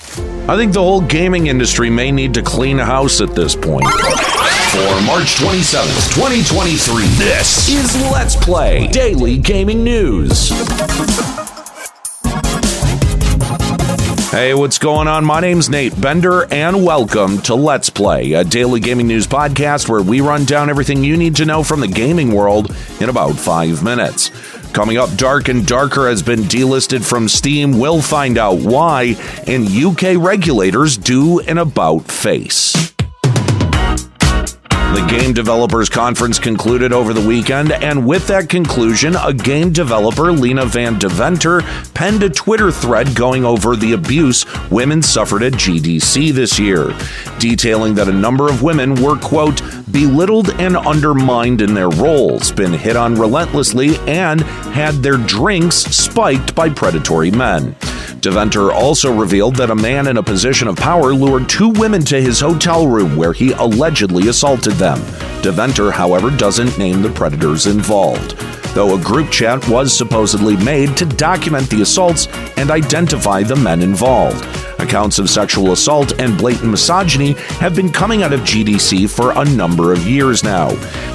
I think the whole gaming industry may need to clean house at this point. For March 27th, 2023, this is Let's Play Daily Gaming News. Hey, what's going on? My name's Nate Bender, and welcome to Let's Play, a daily gaming news podcast where we run down everything you need to know from the gaming world in about five minutes. Coming up, Dark and Darker has been delisted from Steam. We'll find out why, and UK regulators do an about face. The Game Developers Conference concluded over the weekend, and with that conclusion, a game developer, Lena Van Deventer, penned a Twitter thread going over the abuse women suffered at GDC this year, detailing that a number of women were, quote, belittled and undermined in their roles, been hit on relentlessly, and had their drinks spiked by predatory men. Deventer also revealed that a man in a position of power lured two women to his hotel room where he allegedly assaulted them. Deventer, however, doesn't name the predators involved, though a group chat was supposedly made to document the assaults and identify the men involved. Accounts of sexual assault and blatant misogyny have been coming out of GDC for a number of years now.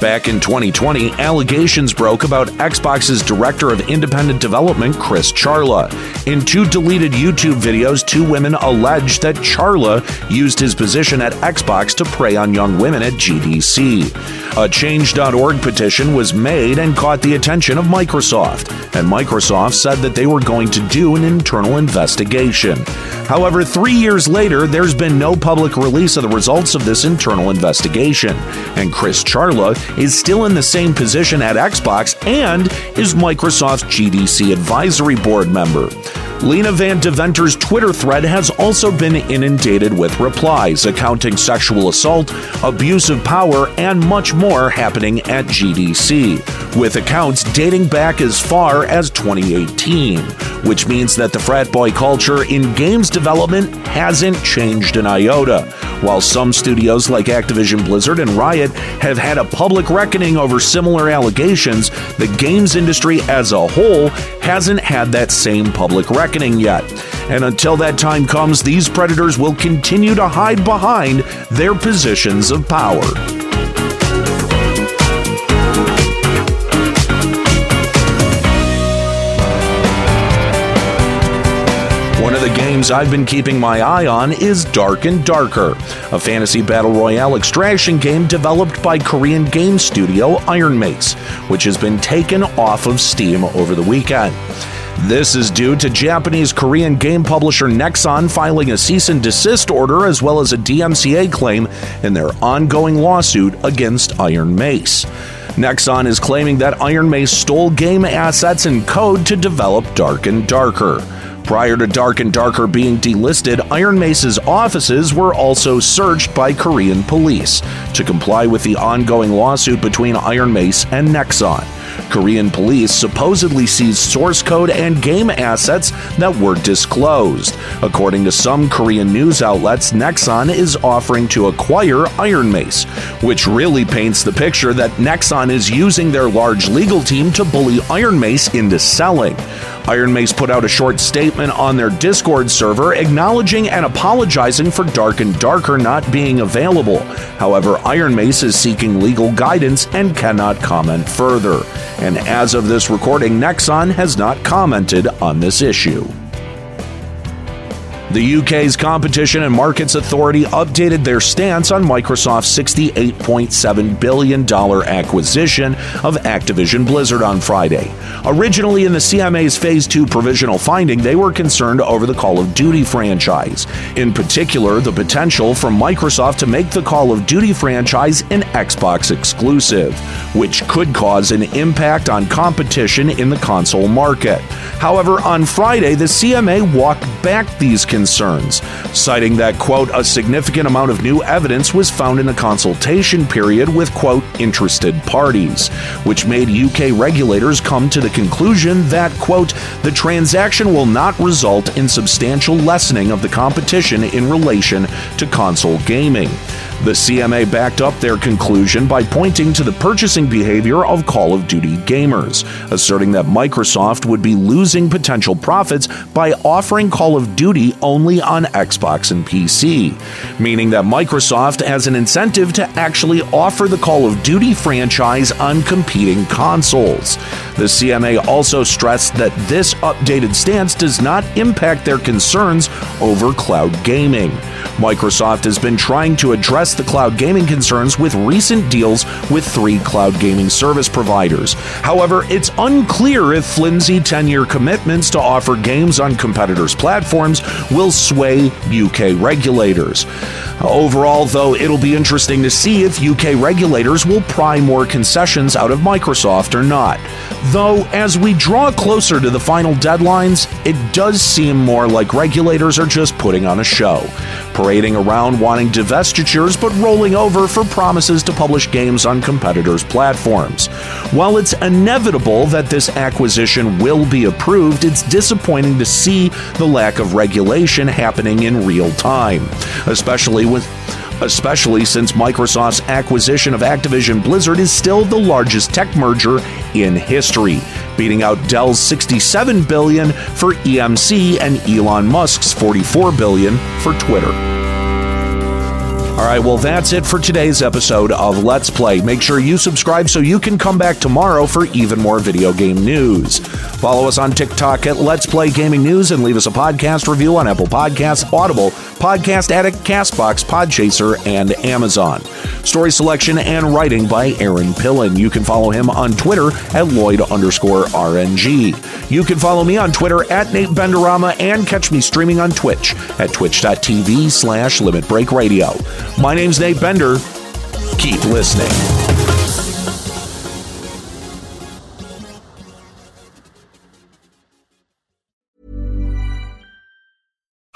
Back in 2020, allegations broke about Xbox's director of independent development, Chris Charla. In two deleted YouTube videos, two women alleged that Charla used his position at Xbox to prey on young women at GDC. A Change.org petition was made and caught the attention of Microsoft, and Microsoft said that they were going to do an internal investigation. However, three years later, there's been no public release of the results of this internal investigation, and Chris Charla is still in the same position at Xbox and is Microsoft's GDC advisory board member. Lena Van Deventer's Twitter thread has also been inundated with replies accounting sexual assault, abuse of power, and much more happening at GDC, with accounts dating back as far as 2018, which means that the frat boy culture in games development hasn't changed an iota. While some studios like Activision Blizzard and Riot have had a public reckoning over similar allegations, the games industry as a whole hasn't had that same public reckoning yet. And until that time comes, these predators will continue to hide behind their positions of power. The games I've been keeping my eye on is Dark and Darker, a fantasy battle royale extraction game developed by Korean game studio Iron Mace, which has been taken off of Steam over the weekend. This is due to Japanese Korean game publisher Nexon filing a cease and desist order as well as a DMCA claim in their ongoing lawsuit against Iron Mace. Nexon is claiming that Iron Mace stole game assets and code to develop Dark and Darker. Prior to Dark and Darker being delisted, Iron Mace's offices were also searched by Korean police to comply with the ongoing lawsuit between Iron Mace and Nexon. Korean police supposedly seized source code and game assets that were disclosed. According to some Korean news outlets, Nexon is offering to acquire Iron Mace, which really paints the picture that Nexon is using their large legal team to bully Iron Mace into selling. Iron Mace put out a short statement on their Discord server acknowledging and apologizing for Dark and Darker not being available. However, Iron Mace is seeking legal guidance and cannot comment further. And as of this recording, Nexon has not commented on this issue. The UK's Competition and Markets Authority updated their stance on Microsoft's $68.7 billion acquisition of Activision Blizzard on Friday. Originally in the CMA's Phase 2 provisional finding, they were concerned over the Call of Duty franchise. In particular, the potential for Microsoft to make the Call of Duty franchise an Xbox exclusive, which could cause an impact on competition in the console market. However, on Friday, the CMA walked back these concerns concerns, citing that, quote, a significant amount of new evidence was found in the consultation period with, quote, interested parties, which made UK regulators come to the conclusion that, quote, the transaction will not result in substantial lessening of the competition in relation to console gaming. The CMA backed up their conclusion by pointing to the purchasing behavior of Call of Duty gamers, asserting that Microsoft would be losing potential profits by offering Call of Duty only on Xbox and PC, meaning that Microsoft has an incentive to actually offer the Call of Duty franchise on competing consoles. The CMA also stressed that this updated stance does not impact their concerns over cloud gaming. Microsoft has been trying to address the cloud gaming concerns with recent deals with three cloud gaming service providers. However, it's unclear if flimsy 10 year commitments to offer games on competitors' platforms will sway UK regulators. Overall, though, it'll be interesting to see if UK regulators will pry more concessions out of Microsoft or not. Though, as we draw closer to the final deadlines, it does seem more like regulators are just putting on a show parading around wanting divestitures but rolling over for promises to publish games on competitors' platforms. While it's inevitable that this acquisition will be approved, it's disappointing to see the lack of regulation happening in real time, especially with especially since Microsoft's acquisition of Activision Blizzard is still the largest tech merger in history, beating out Dell's 67 billion for EMC and Elon Musk's 44 billion for Twitter. All right, well, that's it for today's episode of Let's Play. Make sure you subscribe so you can come back tomorrow for even more video game news. Follow us on TikTok at Let's Play Gaming News and leave us a podcast review on Apple Podcasts, Audible, Podcast Addict, Castbox, Podchaser, and Amazon. Story selection and writing by Aaron Pillen. You can follow him on Twitter at Lloyd underscore RNG. You can follow me on Twitter at Nate Benderama and catch me streaming on Twitch at twitch.tv slash Limit Break Radio. My name's Nate Bender. Keep listening.